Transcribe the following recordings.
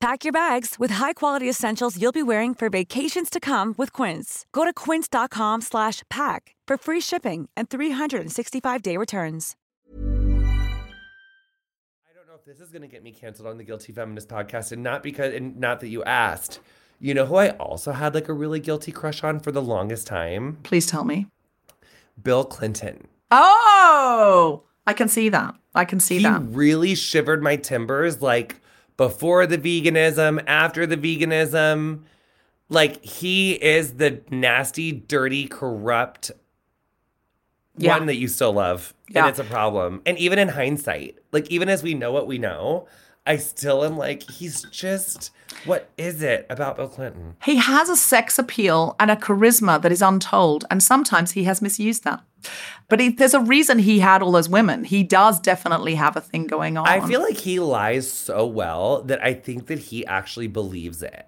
Pack your bags with high-quality essentials you'll be wearing for vacations to come with Quince. Go to quince.com slash pack for free shipping and 365-day returns. I don't know if this is going to get me canceled on the Guilty Feminist podcast, and not because, and not that you asked. You know who I also had like a really guilty crush on for the longest time? Please tell me. Bill Clinton. Oh, I can see that. I can see he that. really shivered my timbers like before the veganism, after the veganism. Like he is the nasty, dirty, corrupt Yeah. one that you still love. Yeah. And it's a problem. And even in hindsight, like even as we know what we know, I still am like, he's just what is it about Bill Clinton? He has a sex appeal and a charisma that is untold, and sometimes he has misused that. But he, there's a reason he had all those women. He does definitely have a thing going on. I feel like he lies so well that I think that he actually believes it.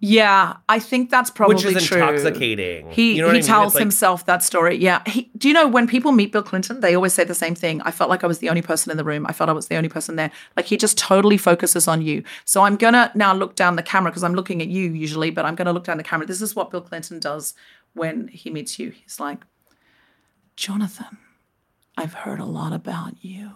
Yeah, I think that's probably Which is true. intoxicating. He You know he I mean? tells like- himself that story. Yeah. He, do you know when people meet Bill Clinton, they always say the same thing. I felt like I was the only person in the room. I felt I was the only person there. Like he just totally focuses on you. So I'm gonna now look down the camera because I'm looking at you usually, but I'm gonna look down the camera. This is what Bill Clinton does when he meets you. He's like, Jonathan, I've heard a lot about you,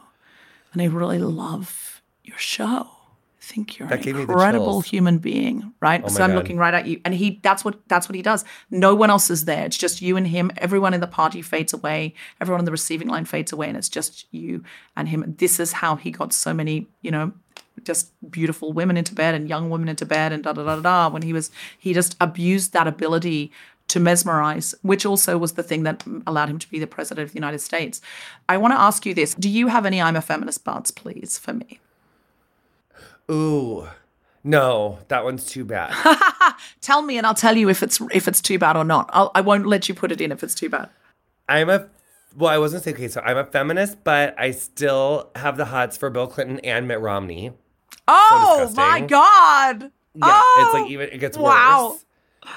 and I really love your show. I think you're That an gave me the incredible human being, right? Oh so I'm God. looking right at you, and he that's what that's what he does. No one else is there. It's just you and him. Everyone in the party fades away. Everyone on the receiving line fades away, and it's just you and him. This is how he got so many, you know, just beautiful women into bed and young women into bed and da da da da. da. When he was, he just abused that ability to mesmerize, which also was the thing that allowed him to be the president of the United States. I want to ask you this: Do you have any "I'm a feminist" buds, please, for me? Ooh. No, that one's too bad. Tell me, and I'll tell you if it's if it's too bad or not. I'll, I won't let you put it in if it's too bad. I'm a well, I wasn't saying okay, so I'm a feminist, but I still have the hots for Bill Clinton and Mitt Romney. Oh my god! Yeah, oh, it's like oh, even it gets wow. worse.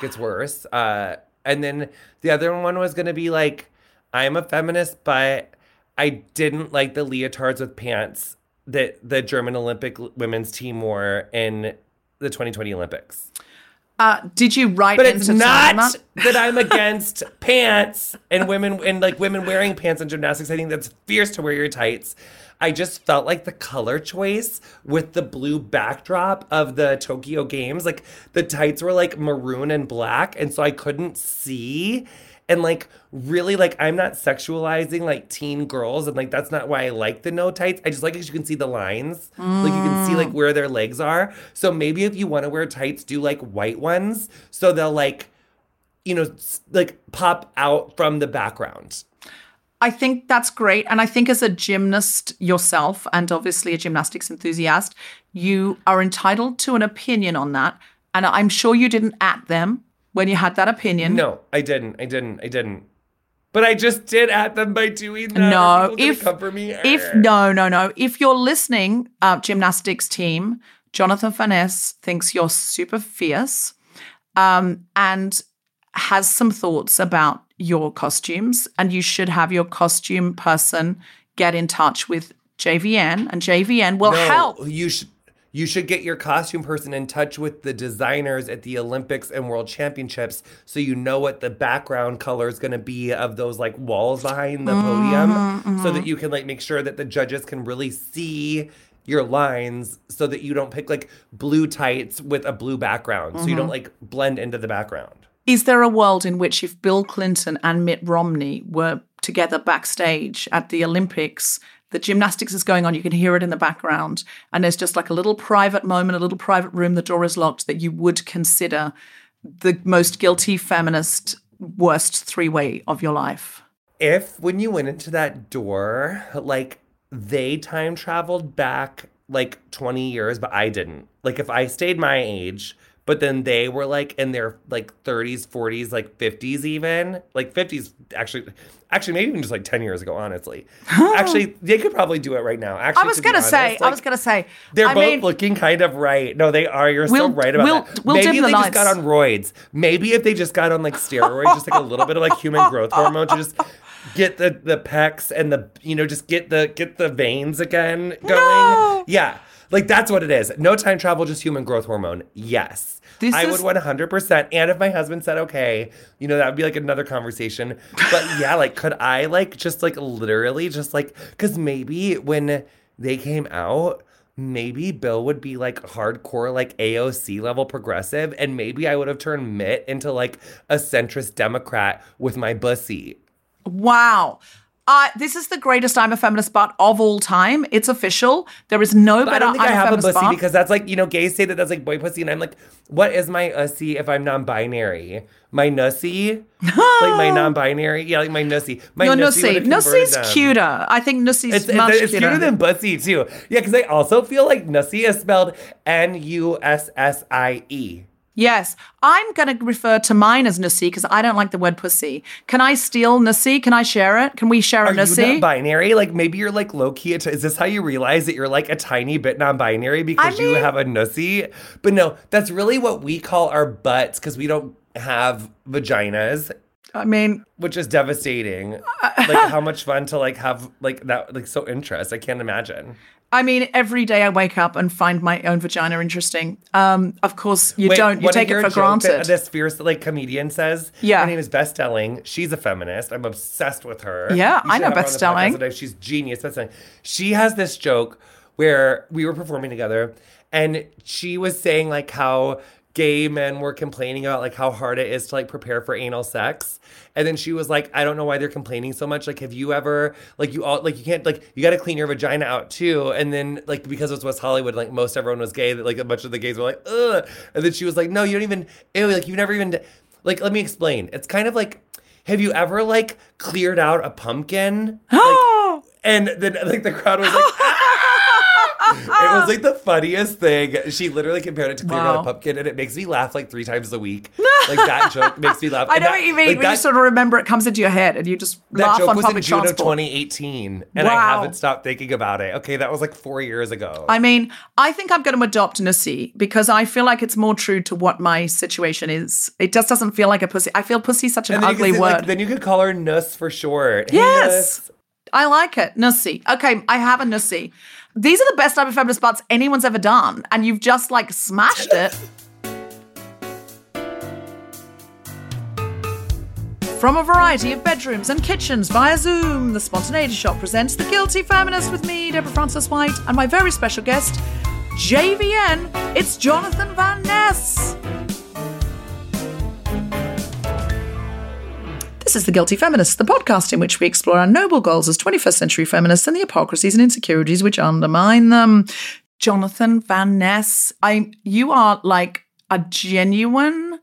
Gets worse. Uh, and then the other one was gonna be like, I'm a feminist, but I didn't like the leotards with pants that the German Olympic women's team wore in the 2020 Olympics. Uh, did you write But it's not that? that I'm against pants and women and like women wearing pants in gymnastics. I think that's fierce to wear your tights. I just felt like the color choice with the blue backdrop of the Tokyo Games, like the tights were like maroon and black, and so I couldn't see. And like really, like I'm not sexualizing like teen girls, and like that's not why I like the no tights. I just like because you can see the lines, like you can see like mm. where their legs are. So maybe if you want to wear tights, do like white ones, so they'll like, you know, like pop out from the background. I think that's great. And I think as a gymnast yourself, and obviously a gymnastics enthusiast, you are entitled to an opinion on that. And I'm sure you didn't at them when you had that opinion. No, I didn't. I didn't. I didn't. But I just did at them by doing that. No, Are people gonna if if no, no, no. If you're listening, uh, gymnastics team, Jonathan Ness thinks you're super fierce, um, and has some thoughts about your costumes, and you should have your costume person get in touch with JVN, and JVN will no, help. You should. You should get your costume person in touch with the designers at the Olympics and World Championships so you know what the background color is going to be of those like walls behind the Mm-hmm, podium so that you can like make sure that the judges can really see your lines so that you don't pick like blue tights with a blue background so you Mm-hmm. don't like blend into the background. Is there a world in which if Bill Clinton and Mitt Romney were together backstage at the Olympics, the gymnastics is going on, you can hear it in the background, and there's just like a little private moment, a little private room, the door is locked, that you would consider the most guilty feminist worst three way of your life? if when you went into that door, like they time traveled back like 20 years, but I didn't. Like if I stayed my age, but then they were like in their like 30s, 40s, like 50s even, like 50s actually actually maybe even just like 10 years ago, honestly. actually, they could probably do it right now. Actually, I was to gonna say, honest, I was gonna say, they're I both mean, looking kind of right. No, they are. You're We'll- so right about we'll- that. we'll Maybe the they just got lights. on roids. Maybe if they just got on like steroids, just like a little bit of like human growth hormone to just get the the pecs and the you know just get the get the veins again going. No. Yeah. Like that's what it is. No time travel, just human growth hormone. Yes. This I is- would 100%. And if my husband said okay, you know, that would be like another conversation. But yeah, like, could I like just like literally just like, because maybe when they came out, maybe Bill would be like hardcore, like AOC level progressive. And maybe I would have turned Mitt into like a centrist Democrat with my bussy. wow. Uh, this is the greatest I'm a feminist butt of all time. It's official. There is no But I don't think I'm I a have a feminist bussy because that's like, you know, gays say that that's like boy pussy. And I'm like, what is my ussy if I'm non binary? My nussy? like my non binary? Yeah, like my nussy. My Your nussy. Nussy's them. cuter. I think Nussy's It's, much it's, it's cuter. cuter than bussy too. Yeah, because I also feel like nussy is spelled N U S S I E. Yes, I'm going to refer to mine as Nussy because I don't like the word pussy. Can I steal Nussy? Can I share it? Can we share a Are you Nussy? not binary? Like maybe you're like low key. Is this how you realize that you're like a tiny bit non-binary because you mean- have a nussy? But no, that's really what we call our butts because we don't have vaginas. I mean, which is devastating. like how much fun to like have like that like so interest. I can't imagine. I mean, every day I wake up and find my own vagina interesting. Um, of course, you Wait, don't. You take it for granted. This fierce like comedian says. Yeah. Her name is Beth Stelling. She's a feminist. I'm obsessed with her. Yeah, I know have her Beth on the podcast Stelling. She's genius. Beth Stelling. She has this joke where we were performing together, and she was saying like how gay men were complaining about like how hard it is to like prepare for anal sex. And then she was like, I don't know why they're complaining so much. Like, have you ever like you all like you can't like you got to clean your vagina out too. And then like because it was West Hollywood, like most everyone was gay. That like a bunch of the gays were like, ugh. And then she was like, No, you don't even. Ew, like you've never even like. Let me explain. It's kind of like. Have you ever like cleared out a pumpkin? Like, and then like the crowd was like, ah, it was like um, the funniest thing. She literally compared it to clearing out a pumpkin, and it makes me laugh like three times a week. Like that joke makes me laugh. I know that- what you mean. like, when that- you sort of remember it comes into your head and you just that laugh joke on was in June of 2018, and I haven't stopped thinking about it. Okay, that was like four years ago. I mean, I think I'm going to adopt Nussy because I feel like it's more true to what my situation is. It just doesn't feel like a pussy. I feel pussy such an and then you ugly say, word. Like, then you could call her Nuss for short. Hey, Yes. Nuss. I like it. Nussy. Okay, I have a Nussy. These are the best type of feminist butts anyone's ever done, and you've just like smashed it. From a variety of bedrooms and kitchens via Zoom, the Spontaneity Shop presents The Guilty Feminist with me, Deborah Frances-White, and my very special guest, JVN. It's Jonathan Van Ness. This is The Guilty Feminist, the podcast in which we explore our noble goals as 21st century feminists and the hypocrisies and insecurities which undermine them. Jonathan Van Ness, I you are like a genuine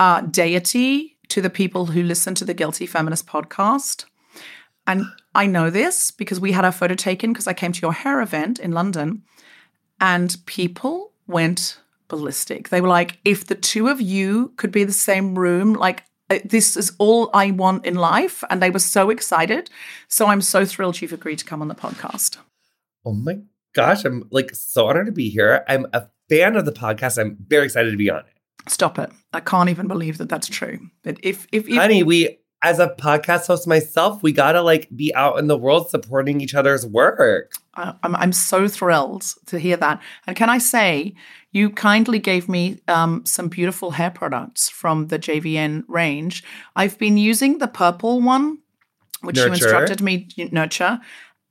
uh, deity to the people who listen to the Guilty Feminist podcast. And I know this because we had our photo taken because I came to your hair event in London and people went ballistic. They were like, if the two of you could be the same room, like Uh, this is all I want in life. And they were so excited. So I'm so thrilled you've agreed to come on the podcast. Oh my gosh, I'm like so honored to be here. I'm a fan of the podcast. I'm very excited to be on it. Stop it. I can't even believe that that's true. But if, if, if Honey, we as a podcast host myself, we gotta like be out in the world supporting each other's work. I- I'm, I'm so thrilled to hear that. And can I say, you kindly gave me um, some beautiful hair products from the JVN range. I've been using the purple one, which you instructed me to nurture.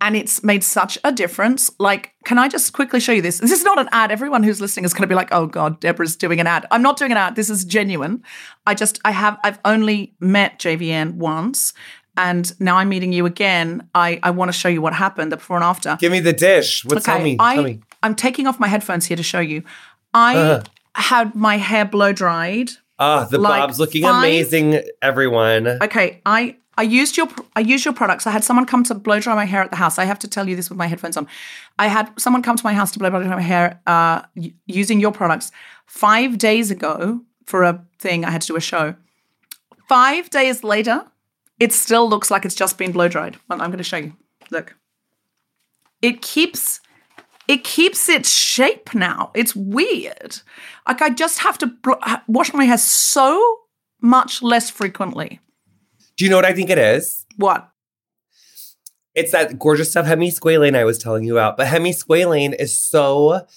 And it's made such a difference. Like, can I just quickly show you this? This is not an ad. Everyone who's listening is going to be like, "Oh God, Deborah's doing an ad." I'm not doing an ad. This is genuine. I just, I have, I've only met JVN once, and now I'm meeting you again. I, I want to show you what happened, the before and after. Give me the dish. What tell me? I, me. I'm taking off my headphones here to show you. I Uh. had my hair blow dried. Ah, the like bob's looking five- amazing, everyone. Okay, I I used your I used your products. I had someone come to blow dry my hair at the house. I have to tell you this with my headphones on. I had someone come to my house to blow dry my hair uh, using your products five days ago for a thing. I had to do a show. Five days later, it still looks like it's just been blow dried. Well, I'm going to show you. Look, it keeps it keeps its shape now. It's weird. Like I just have to bl- wash my hair so much less frequently. Do you know what I think it is? What? It's that gorgeous stuff hemisqualane I was telling you about. But hemisqualane is so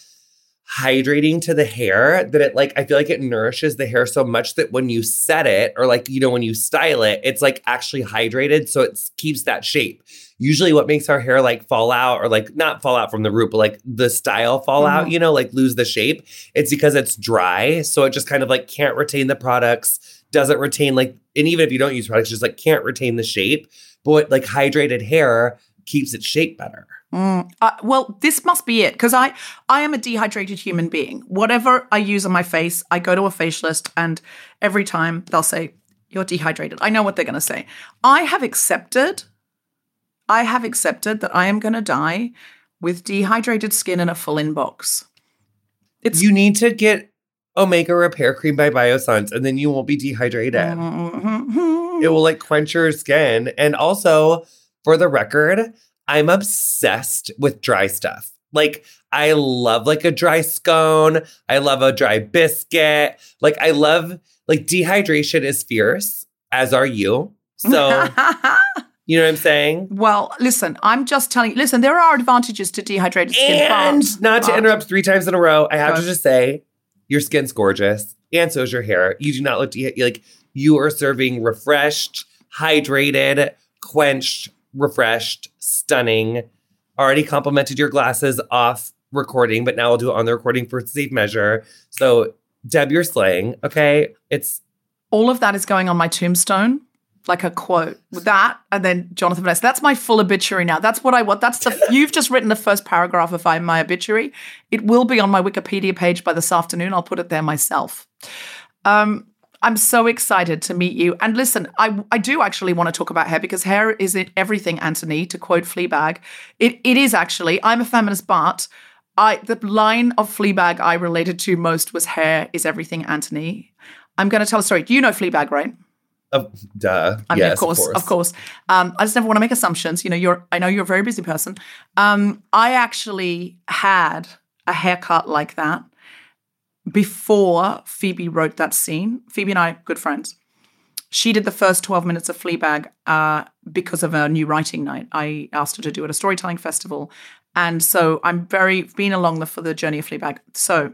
hydrating to the hair that it like I feel like it nourishes the hair so much that when you set it or like you know when you style it, it's like actually hydrated so it keeps that shape. Usually what makes our hair like fall out or like not fall out from the root but like the style fall out, you know, like lose the shape, it's because it's dry, so it just kind of like can't retain the products, doesn't retain like and even if you don't use products just like can't retain the shape. But like hydrated hair keeps its shape better. Uh, well, this must be it because I I am a dehydrated human being. Whatever I use on my face, I go to a facialist, and every time they'll say you're dehydrated. I know what they're going to say. I have accepted. I have accepted that I am going to die with dehydrated skin and a full inbox. It's You need to get Omega Repair Cream by Biossance, and then you won't be dehydrated. Mhm. It will like quench your skin. And also, for the record, I'm obsessed with dry stuff. Like, I love like a dry scone. I love a dry biscuit. Like, I love like dehydration is fierce, as are you. So, you know what I'm saying? well, listen, I'm just telling you. Listen, there are advantages to dehydrated skin. And not to interrupt three times in a row, I have to just say, your skin's gorgeous, and so is your hair. You do not look de- like you are serving refreshed, hydrated, quenched, refreshed, stunning. Already complimented your glasses off recording, but now I'll do it on the recording for safe measure. So, Deb, you're slaying. Okay, it's all of that is going on my tombstone, like a quote with that, and then Jonathan Van Ness. That's my full obituary now. That's what I want. That's the you've just written the first paragraph of my obituary. It will be on my Wikipedia page by this afternoon. I'll put it there myself. Um, I'm so excited to meet you. And listen, I I do actually want to talk about hair because hair is in everything, Anthony, to quote Fleabag. It it is actually, I'm a feminist, but I the line of Fleabag I related to most was hair is everything, Anthony. I'm gonna tell a story. Do you know Fleabag, right? Uh, duh. I mean, yes, of course, of course. Um, I just never want to make assumptions. You know, you're. I know you're a very busy person. Um, I actually had a haircut like that before Phoebe wrote that scene. Phoebe and I, good friends. She did the first 12 minutes of Fleabag uh, because of a new writing night. I asked her to do it at a storytelling festival. And so I'm very been along the for the journey of Fleabag. So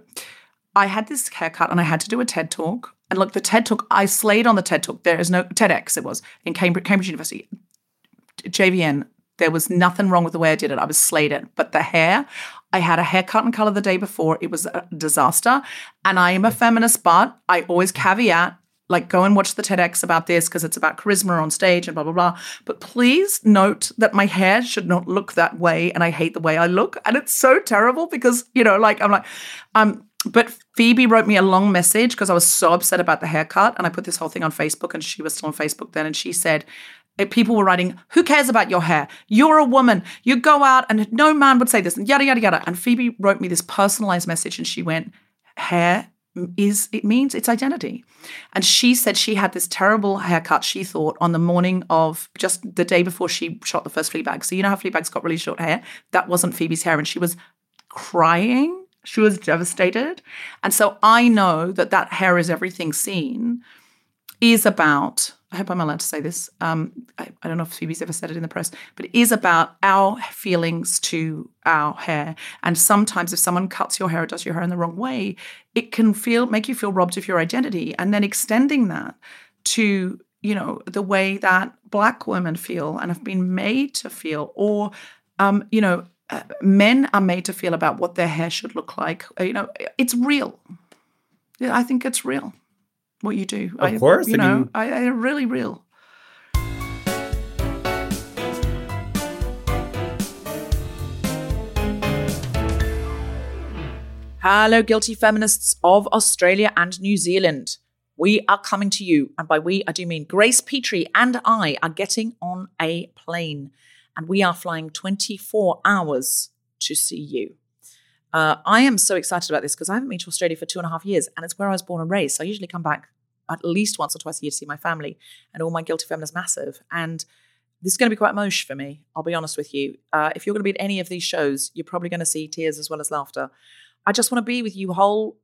I had this haircut and I had to do a TED talk. And look, the TED talk, I slayed on the TED talk. There is no TEDx, it was in Cambridge, Cambridge University. JVN, there was nothing wrong with the way I did it. I was slayed it. But the hair, I had a haircut and color the day before. It was a disaster. And I am a feminist, but I always caveat like go and watch the TEDx about this because it's about charisma on stage and blah blah blah. But please note that my hair should not look that way, and I hate the way I look, and it's so terrible because you know, like I'm like, um. But Phoebe wrote me a long message because I was so upset about the haircut, and I put this whole thing on Facebook, and she was still on Facebook then, and she said, eh, people were writing, Who cares about your hair? You're a woman. You go out and no man would say this, and yada, yada, yada. And Phoebe wrote me this personalized message and she went, Hair is, it means it's identity. And she said she had this terrible haircut, she thought, on the morning of just the day before she shot the first Fleabag. So you know how Fleabag's got really short hair? That wasn't Phoebe's hair. And she was crying. She was devastated. And so I know that that hair is everything seen is about, I hope I'm allowed to say this. Um, I, I don't know if Phoebe's ever said it in the press, but it is about our feelings to our hair. And sometimes if someone cuts your hair or does your hair in the wrong way, it can feel make you feel robbed of your identity. And then extending that to, you know, the way that black women feel and have been made to feel, or um, you know, uh, men are made to feel about what their hair should look like. Uh, You know, it's real. I think it's real what you do. Of I, course, you I know, mean- I, I really real. Hello, guilty feminists of Australia and New Zealand. We are coming to you, and by we, I do mean Grace Petrie and I are getting on a plane, and we are flying 24 hours to see you. Uh, I am so excited about this because I haven't been to Australia for two and a half years, and it's where I was born and raised. So I usually come back at least once or twice a year to see my family, and all my guilty feminists massive. And this is going to be quite mosh for me. I'll be honest with you. Uh, if you're going to be at any of these shows, you're probably going to see tears as well as laughter. I just want to be with you whole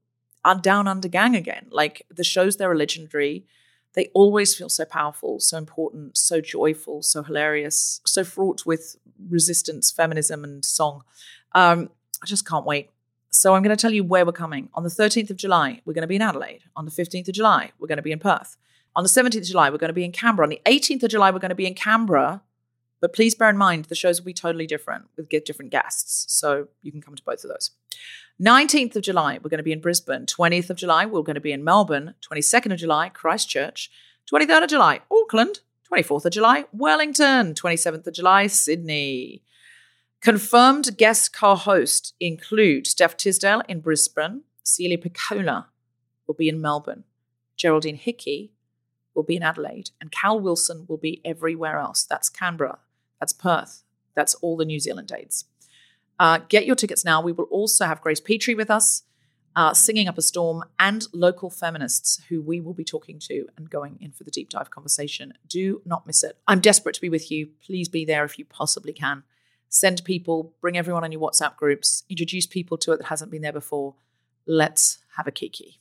uh, down under gang again. Like the shows, there are legendary. They always feel so powerful, so important, so joyful, so hilarious, so fraught with resistance, feminism, and song. Um, I just can't wait. So I'm going to tell you where we're coming. On the 13th of July, we're going to be in Adelaide. On the 15th of July, we're going to be in Perth. On the 17th of July, we're going to be in Canberra. On the 18th of July, we're going to be in Canberra. But please bear in mind, the shows will be totally different with get different guests. So you can come to both of those. 19th of July, we're going to be in Brisbane. 20th of July, we're going to be in Melbourne. 22nd of July, Christchurch. 23rd of July, Auckland. 24th of July, Wellington. 27th of July, Sydney. Confirmed guest co hosts include Steph Tisdell in Brisbane, Celia Pacquola will be in Melbourne, Geraldine Hickey will be in Adelaide, and Cal Wilson will be everywhere else. That's Canberra, that's Perth, that's all the New Zealand dates. Uh, get your tickets now. We will also have Grace Petrie with us, uh, singing up a storm, and local feminists who we will be talking to and going in for the deep dive conversation. Do not miss it. I'm desperate to be with you. Please be there if you possibly can. Send people, bring everyone on your WhatsApp groups, introduce people to it that hasn't been there before. Let's have a kiki.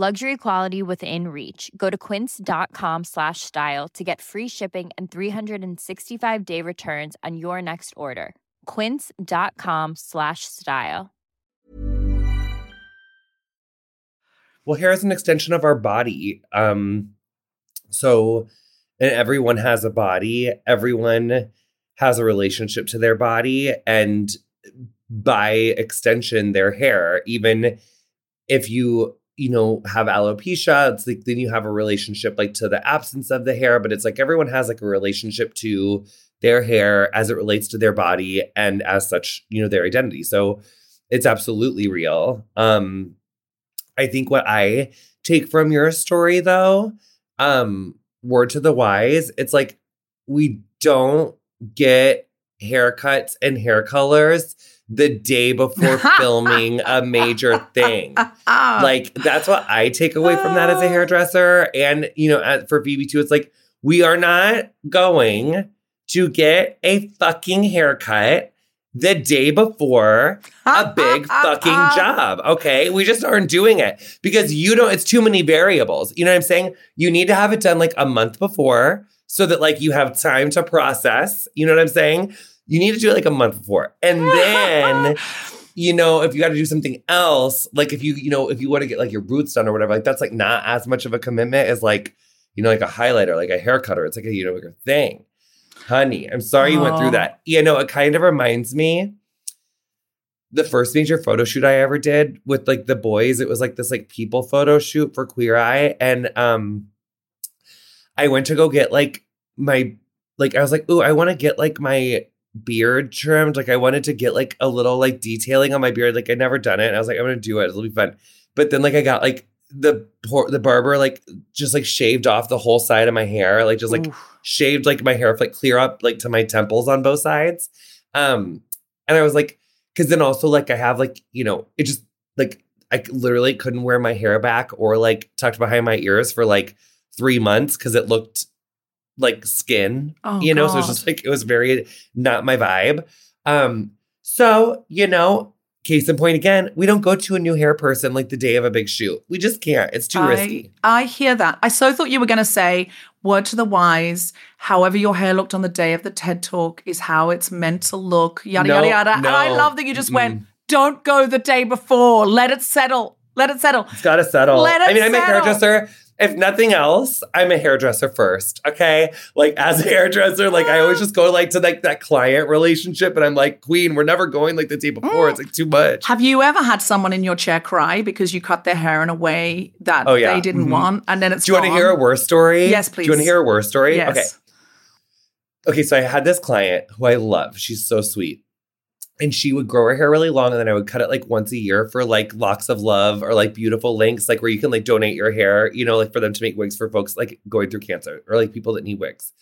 Luxury quality within reach. Go to quince.com slash style to get free shipping and 365 day returns on your next order. Quince.com slash style. Well, hair is an extension of our body. Um, so, and everyone has a body. Everyone has a relationship to their body, and by extension, their hair. Even if you, you know, have alopecia, it's like then you have a relationship like to the absence of the hair. But it's like everyone has like a relationship to their hair as it relates to their body, and as such, you know, their identity. So, it's absolutely real. Um, I think what I take from your story though, um, word to the wise, it's like we don't get haircuts and hair colors the day before filming a major thing. Like that's what I take away from that as a oh. hairdresser. And you know, as for Phoebe too, it's like we are not going to get a fucking haircut the day before a big fucking job. Okay. We just aren't doing it because you don't, it's too many variables. You know what I'm saying? You need to have it done like a month before so that like you have time to process. You know what I'm saying? You need to do it like a month before. And then, you know, if you got to do something else, like if you, you know, if you want to get like your roots done or whatever, like that's like not as much of a commitment as like, you know, like a highlighter, like a hair cutter. It's like a, you know, like a thing. honey, I'm sorry you went through that. You know, it kind of reminds me the first major photo shoot I ever did with like the boys. It was like this like people photo shoot for Queer Eye. And um I went to go get like my like I was like, oh, I want to get like my beard trimmed. Like I wanted to get like a little like detailing on my beard. Like I'd never done it. And I was like, I'm gonna do it. It'll be fun. But then like I got like the por- the barber like just like shaved off the whole side of my hair, like just like Oof. shaved like my hair like clear up like to my temples on both sides. Um, and I was like, because then also like I have like you know it just like I literally couldn't wear my hair back or like tucked behind my ears for like three months because it looked like skin, Oh, you know. So it's just like it was very not my vibe. Um, so you know, case in point again, we don't go to a new hair person like the day of a big shoot. We just can't. It's too I, risky. I hear that. I so thought you were going to say, word to the wise, however your hair looked on the day of the TED Talk is how it's meant to look, yada, No, yada, yada. And I love that you just Mm-mm. went, don't go the day before. Let it settle. Let it settle. It's got to settle. Let it I mean, I'm a settle. hairdresser. If nothing else, I'm a hairdresser first. Okay, like as a hairdresser, like I always just go like to like that client relationship, and I'm like, Queen, we're never going like the day before. Mm. It's like too much. Have you ever had someone in your chair cry because you cut their hair in a way that Oh, yeah. they didn't Mhm. want and then it's Do you want to hear a worse story? Yes, please. Do you want to hear a worse story? Yes. Okay. Okay, so I had this client who I love. She's so sweet. And she would grow her hair really long, and then I would cut it like once a year for like locks of love or like Beautiful Lengths, like where you can like donate your hair, you know, like for them to make wigs for folks like going through cancer or like people that need wigs.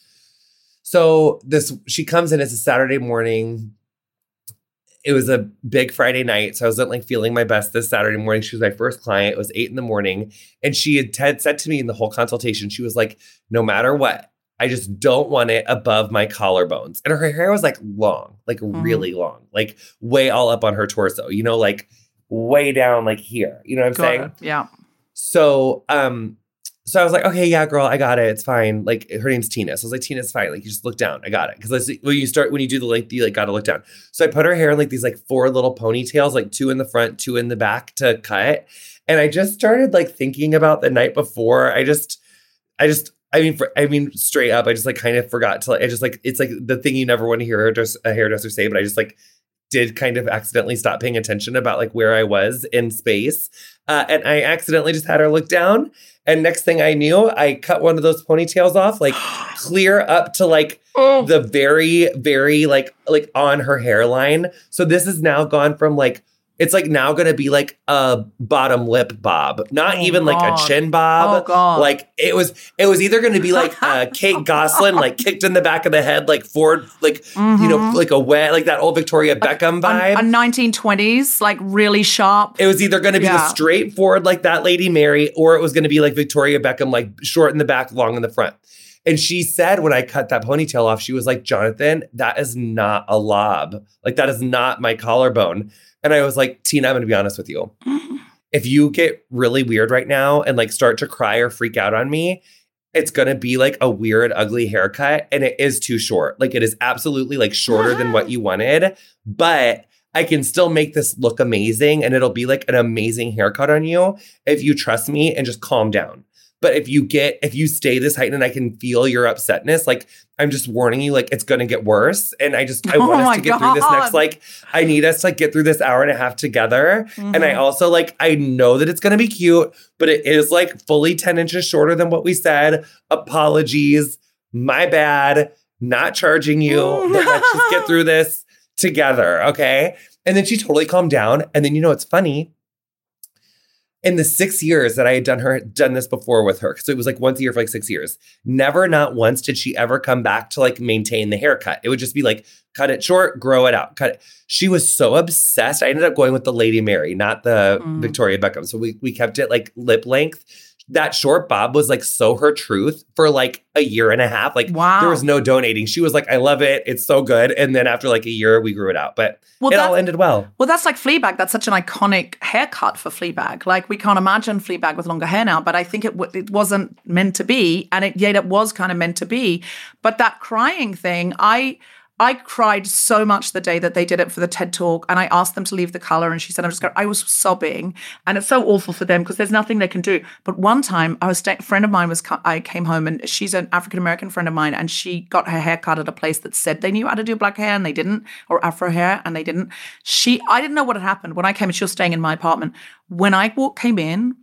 So this she comes in, it's a Saturday morning. It was a big Friday night. So I wasn't like feeling my best this Saturday morning. She was my first client. It was eight in the morning. And she had, had said to me in the whole consultation, she was like, no matter what, I just don't want it above my collarbones. And her hair was like long, like really long, like way all up on her torso, you know, like way down like here. You know what I'm Got saying? it. Yeah. So, um, so I was like, okay, yeah, girl, I got it. It's fine. Like her name's Tina. So I was like, Tina's fine. Like you just look down. I got it. Cause when you start, when you do the length, you like gotta look down. So I put her hair in like these like four little ponytails, like two in the front, two in the back to cut. And I just started like thinking about the night before. I just, I just, I mean, for, I mean, straight up, I just like kind of forgot to. Like, I just like it's like the thing you never want to hear a hairdresser, a hairdresser say, but I just like did kind of accidentally stop paying attention about like where I was in space, uh, and I accidentally just had her look down. And next thing I knew, I cut one of those ponytails off, like clear up to like Oh, the very, very like like on her hairline. So this has now gone from like it's like now gonna be like a bottom lip bob, not Oh, even like a chin bob. Oh, God. Like it was, it was either gonna be like uh, Kate Gosselin, like kicked in the back of the head, like forward, like you know, like a wet, like that old Victoria Beckham vibe. a, a 1920s, like really sharp. It was either going to be the Yeah. straightforward like that Lady Mary, or it was going to be like Victoria Beckham, like short in the back, long in the front. And she said when I cut that ponytail off, she was like, Jonathan, that is not a lob. Like that is not my collarbone. And I was like, Tina, I'm going to be honest with you. Mm-hmm. If you get really weird right now and like start to cry or freak out on me, it's going to be like a weird, ugly haircut. And it is too short. Like it is absolutely like shorter than what you wanted. But I can still make this look amazing and it'll be like an amazing haircut on you if you trust me and just calm down. But if you get, if you stay this height and I can feel your upsetness, like I'm just warning you, like it's gonna get worse. And I just, I Oh want us to get through this next, like, I need us to like, get through this hour and a half together. And I Mhm. also like, I know that it's gonna be cute, but it is like fully 10 inches shorter than what we said. Apologies. My bad. Not charging you. let's just get through this together. Okay. And then she totally calmed down. And then you know what's funny? In the six years that I had done her done this before with her, so it was like once a year for like six years. Never, not once did she ever come back to like maintain the haircut. It would just be like cut it short, grow it out, cut it. She was so obsessed. I ended up going with the Lady Mary, not the Mm. Victoria Beckham. So we we kept it like lip length. That short bob was like so her truth for like a year and a half. Like Wow. there was no donating. She was like, I love it. It's so good. And then after like a year, we grew it out. But Well, it all ended well. Well, that's like Fleabag. That's such an iconic haircut for Fleabag. Like we can't imagine Fleabag with longer hair now, but I think it w- it wasn't meant to be, and it yet it was kind of meant to be. But that crying thing, I I cried so much the day that they did it for the TED talk, and I asked them to leave the color, and she said, "I'm just going." I was sobbing, and it's so awful for them because there's nothing they can do. But one time, I was a friend of mine was I came home, and she's an African American friend of mine, and she got her hair cut at a place that said they knew how to do black hair, and they didn't, or Afro hair, and they didn't. She, I didn't know what had happened when I came, and she was staying in my apartment. When I walk, came in,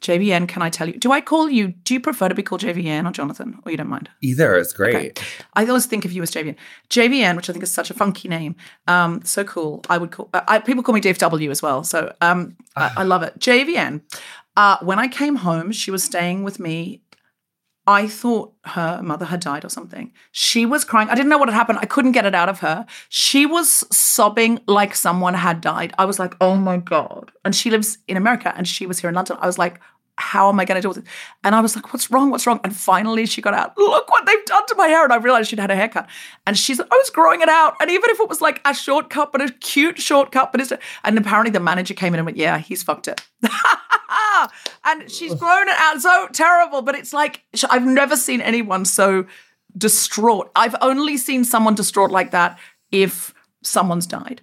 JVN, can I tell you? Do I call you? Do you prefer to be called JVN or Jonathan, or you don't mind? Either is great. Okay. I always think of you as JVN. JVN, which I think is such a funky name, um, so cool. I would call uh, I, people call me DFW as well, so um, I, I, love it. JVN. Uh, when I came home, she was staying with me. I thought her mother had died or something. She was crying. I didn't know what had happened. I couldn't get it out of her. She was sobbing like someone had died. I was like, oh my God. And she lives in America and she was here in London. I was like, how am I going to deal with it? And I was like, what's wrong? What's wrong? And finally she got out, look what they've done to my hair. And I realized she'd had a haircut. And she's like, I was growing it out. And even if it was like a shortcut, but a cute shortcut, but it's, and apparently the manager came in and went, yeah, he's fucked it. and she's grown it out so terrible. But it's like, I've never seen anyone so distraught. I've only seen someone distraught like that if someone's died.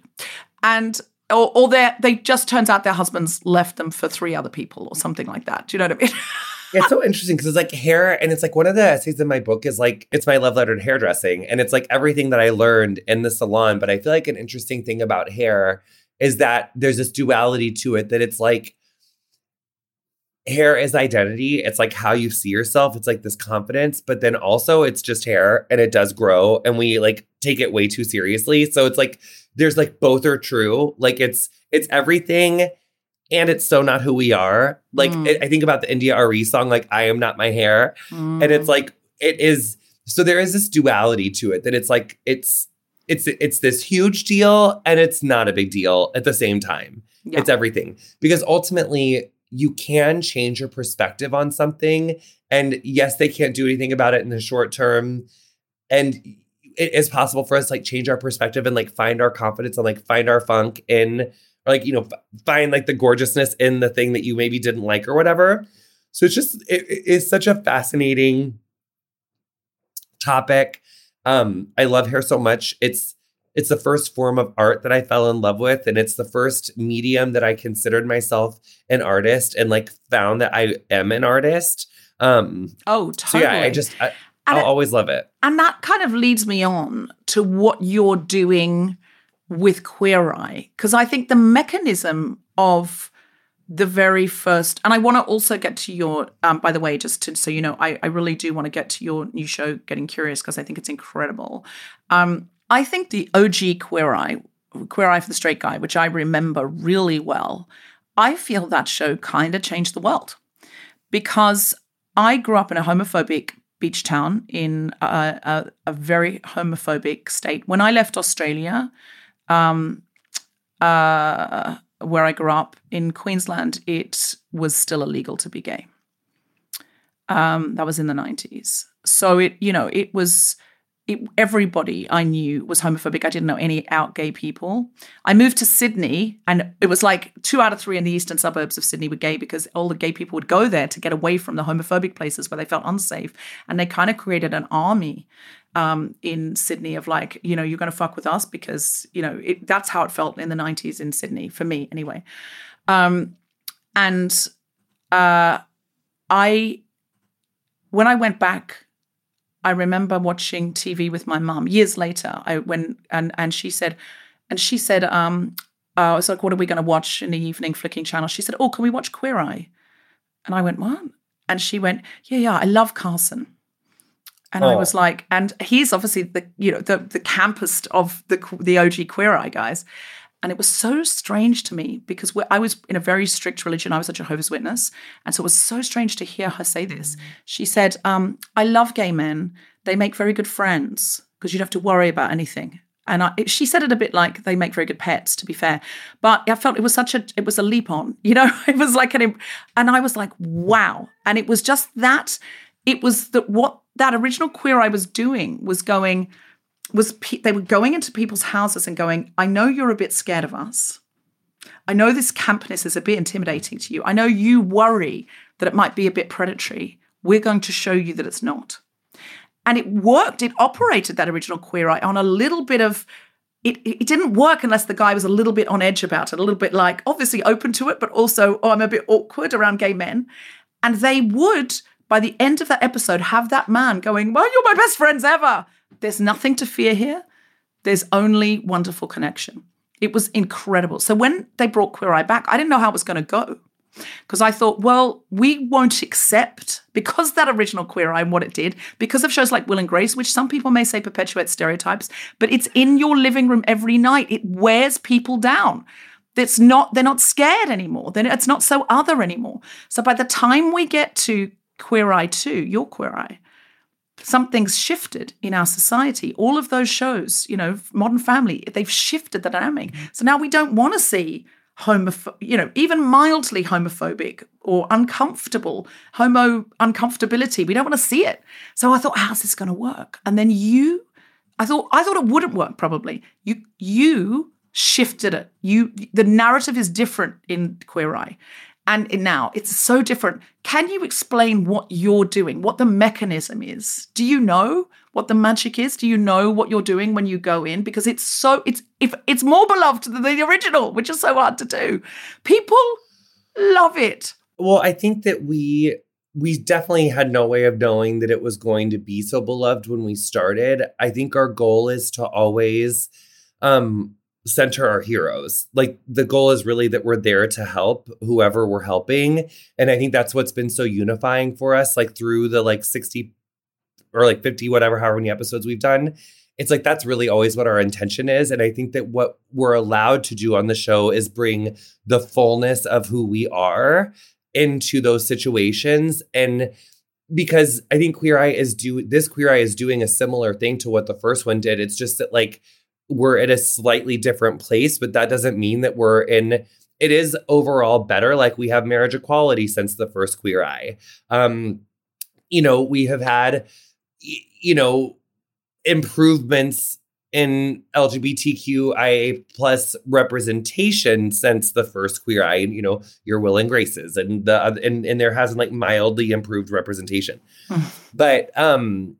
And or, or they just turns out their husbands left them for three other people or something like that. Do you know what I mean? it's so interesting because it's like hair, and it's like one of the essays in my book is like it's my love letter to hairdressing, and it's like everything that I learned in the salon. But I feel like an interesting thing about hair is that there's this duality to it that it's like hair is identity. It's like how you see yourself. It's like this confidence, but then also it's just hair and it does grow and we like take it way too seriously. So it's like there's like both are true. Like it's it's everything and it's so not who we are. Like mm. I think about the India.Arie song like I am not my hair mm. and it's mm. like it is so there is this duality to it that it's like it's it's it's this huge deal and it's not a big deal at the same time. Yeah. It's everything. Because ultimately you can change your perspective on something and yes they can't do anything about it in the short term and it is possible for us to like change our perspective and like find our confidence and like find our funk in or like you know find like the gorgeousness in the thing that you maybe didn't like or whatever. So it's just it, it's such a fascinating topic. Um i love hair so much. It's it's the first form of art that i fell in love with and it's the first medium that i considered myself an artist and like found that i am an artist. Um oh totally. so yeah i just I, I'll it, always love it. And that kind of leads me on to what you're doing with Queer Eye. Because I think the mechanism of the very first, and I want to also get to your, um, by the way, just to, so you know, I, I really do want to get to your new show, Getting Curious, because I think it's incredible. Um, I think the OG Queer Eye, Queer Eye for the Straight Guy, which I remember really well, I feel that show kind of changed the world because I grew up in a homophobic beach town in a, a, a, very homophobic state. When I left Australia, um, uh, where I grew up in Queensland, it was still illegal to be gay. Um, that was in the 90s. So it, you know, it was it, everybody I knew was homophobic. I didn't know any out gay people. I moved to Sydney, and it was like two out of three in the eastern suburbs of Sydney were gay because all the gay people would go there to get away from the homophobic places where they felt unsafe. And they kind of created an army um, in Sydney of like, you know, you're going to fuck with us because, you know, it, that's how it felt in the 90s in Sydney, for me anyway. Um, and uh, I, when I went back I remember watching TV with my mum years later. I when and and she said, and she said, um, uh, I was like, what are we going to watch in the evening flicking channel? She said, oh, can we watch Queer Eye? And I went, what? And she went, yeah, yeah, I love Carson. And oh. I was like, and he's obviously the you know the the campest of the the OG Queer Eye guys. And it was so strange to me because I was in a very strict religion. I was a Jehovah's Witness. And so it was so strange to hear her say this. She said, um, I love gay men. They make very good friends because you don't have to worry about anything. And I, she said it a bit like they make very good pets, to be fair. But I felt it was such a, it was a leap on, you know, it was like an, and I was like, wow. And it was just that, it was that what that original Queer Eye was doing was going, was pe- they were going into people's houses and going, I know you're a bit scared of us. I know this campness is a bit intimidating to you. I know you worry that it might be a bit predatory. We're going to show you that it's not. And it worked. It operated that original Queer Eye on a little bit of it, it didn't work unless the guy was a little bit on edge about it, a little bit like obviously open to it, but also, oh, I'm a bit awkward around gay men. And they would, by the end of that episode, have that man going, Well, you're my best friends ever. There's nothing to fear here. There's only wonderful connection. It was incredible. So when they brought Queer Eye back, I didn't know how it was going to go because I thought, well, we won't accept because that original Queer Eye and what it did, because of shows like Will and Grace, which some people may say perpetuate stereotypes, but it's in your living room every night. It wears people down. It's not, they're not scared anymore. Then it's not so other anymore. So by the time we get to Queer Eye 2, your Queer Eye, something's shifted in our society. All of those shows, you know, Modern Family, they've shifted the dynamic. Mm-hmm. So now we don't want to see homoph- you know, even mildly homophobic or uncomfortable, homo uncomfortability. We don't want to see it. So I thought, how's this going to work? And then you, I thought, I thought it wouldn't work. Probably you, you shifted it. You, the narrative is different in Queer Eye, and now it's so different. Can you explain what you're doing, what the mechanism is? Do you know what the magic is? Do you know what you're doing when you go in? Because it's so it's if it's more beloved than the original, which is so hard to do. People love it. Well, I think that we we definitely had no way of knowing that it was going to be so beloved when we started. I think our goal is to always um center our heroes. Like the goal is really that we're there to help whoever we're helping. And I think that's what's been so unifying for us, like through the like 60 or like 50, whatever, however many episodes we've done. It's like that's really always what our intention is. And I think that what we're allowed to do on the show is bring the fullness of who we are into those situations. And because I think Queer Eye is do this Queer Eye is doing a similar thing to what the first one did. It's just that like we're at a slightly different place, but that doesn't mean that we're in it is overall better. Like we have marriage equality since the first Queer Eye. Um, you know, we have had, you know, improvements in LGBTQIA plus representation since the first Queer Eye. You know, your Will and Graces, and the and and there hasn't like mildly improved representation, but um,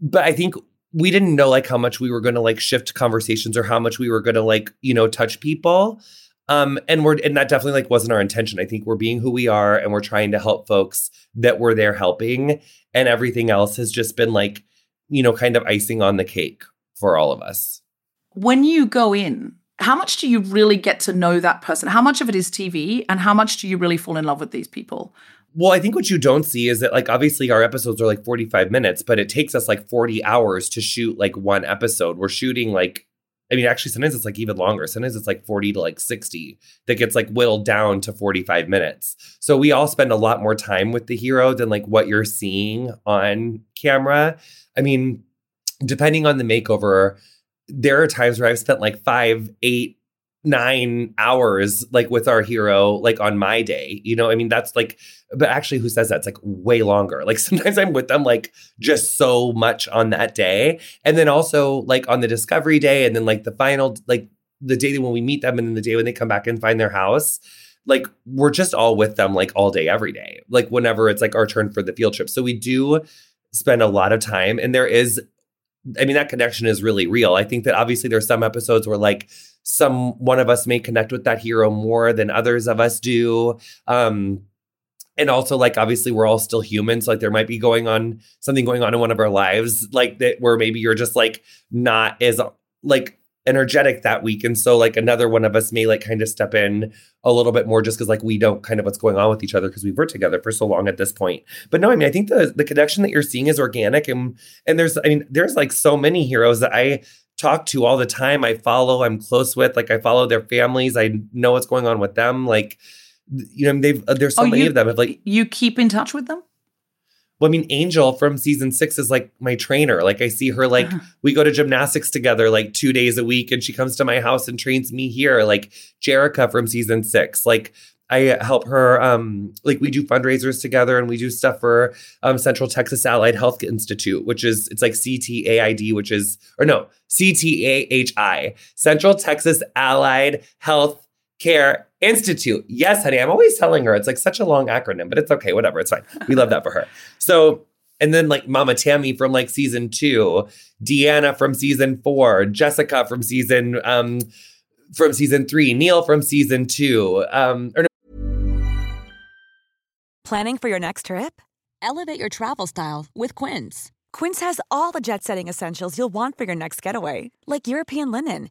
but I think we didn't know like how much we were going to like shift conversations or how much we were going to like you know touch people. Um and we're and that definitely like wasn't our intention. I think we're being who we are and we're trying to help folks that we're there helping and everything else has just been like you know kind of icing on the cake for all of us. When you go in how much do you really get to know that person? How much of it is tv and how much do you really fall in love with these people well, I think what you don't see is that, like, obviously our episodes are like 45 minutes, but it takes us like 40 hours to shoot like one episode. We're shooting like, I mean, actually, sometimes it's like even longer. Sometimes it's like 40 to like 60 that gets like whittled down to 45 minutes. So we all spend a lot more time with the hero than like what you're seeing on camera. I mean, depending on the makeover, there are times where I've spent like five, eight, nine hours like with our hero like on my day you know? I mean that's like but actually who says that's like way longer. Like sometimes i'm with them like just so much on that day. And then also like on the discovery day and then like the final like the day when we meet them and then the day when they come back and find their house like we're just all with them like all day every day like whenever it's like our turn for the field trip. So we do spend a lot of time and there is I mean, that connection is really real. I think that obviously there's some episodes where like some one of us may connect with that hero more than others of us do. Um, and also like obviously we're all still humans like there might be going on something going on in one of our lives like that where maybe you're just like not as like energetic that week and so like another one of us may like kind of step in a little bit more just because like we don't kind of what's going on with each other because we've worked together for so long at this point but no i mean i think the the connection that you're seeing is organic and and there's i mean there's like so many heroes that i talk to all the time. I follow, I'm close with, like I follow their families. I know what's going on with them. Like, you know, they've, uh, there's so oh, many you, of them. Have like, you keep in touch with them? Well, I mean, Angel from season six is like my trainer. Like, I see her, like, uh-huh. we go to gymnastics together like two days a week, and she comes to my house and trains me here. Like, Jerica from season six. Like, I help her. Um, like we do fundraisers together, and we do stuff for um, Central Texas Allied Health Institute, which is it's like CTAID, which is or no CTAHI, Central Texas Allied Health Care Institute. Yes, honey, I'm always telling her it's like such a long acronym, but it's okay, whatever, it's fine. We love that for her. So and then like Mama Tammy from like season two, Deanna from season four, Jessica from season um from season three, Neil from season two. Um, or Planning for your next trip? Elevate your travel style with Quince. Quince has all the jet setting essentials you'll want for your next getaway, like European linen,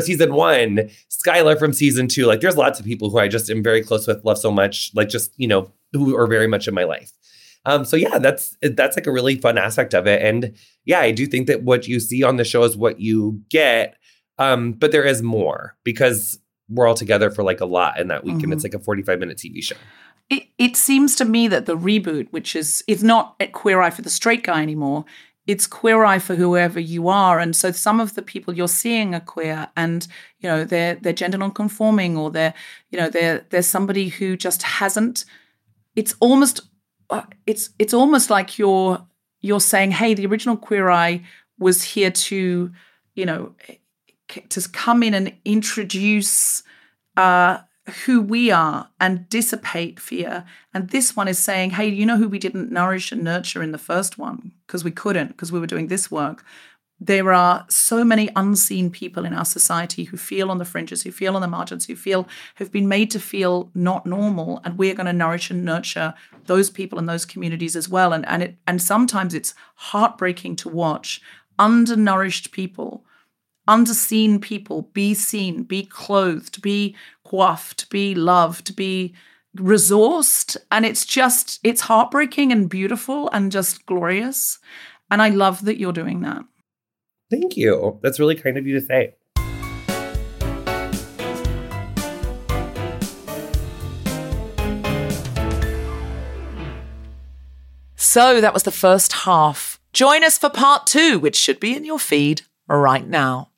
Season one, Skylar from season two. Like, there's lots of people who I just am very close with, love so much, like just you know, who are very much in my life. Um, so yeah, that's that's like a really fun aspect of it. And yeah, I do think that what you see on the show is what you get. Um, but there is more because we're all together for like a lot in that week, mm-hmm. and it's like a 45 minute TV show. It, it seems to me that the reboot, which is it's not at Queer Eye for the straight guy anymore, it's queer eye for whoever you are. And so some of the people you're seeing are queer and you know they're they're gender non-conforming or they're you know they're they're somebody who just hasn't it's almost uh, it's it's almost like you're you're saying hey the original queer eye was here to you know to come in and introduce uh who we are and dissipate fear. And this one is saying, hey, you know who we didn't nourish and nurture in the first one? Because we couldn't, because we were doing this work. There are so many unseen people in our society who feel on the fringes, who feel on the margins, who feel have been made to feel not normal. And we're going to nourish and nurture those people and those communities as well. And and it and sometimes it's heartbreaking to watch undernourished people underseen people be seen, be clothed, be coiffed, be loved, be resourced. And it's just, it's heartbreaking and beautiful and just glorious. And I love that you're doing that. Thank you. That's really kind of you to say. So that was the first half. Join us for part two, which should be in your feed right now.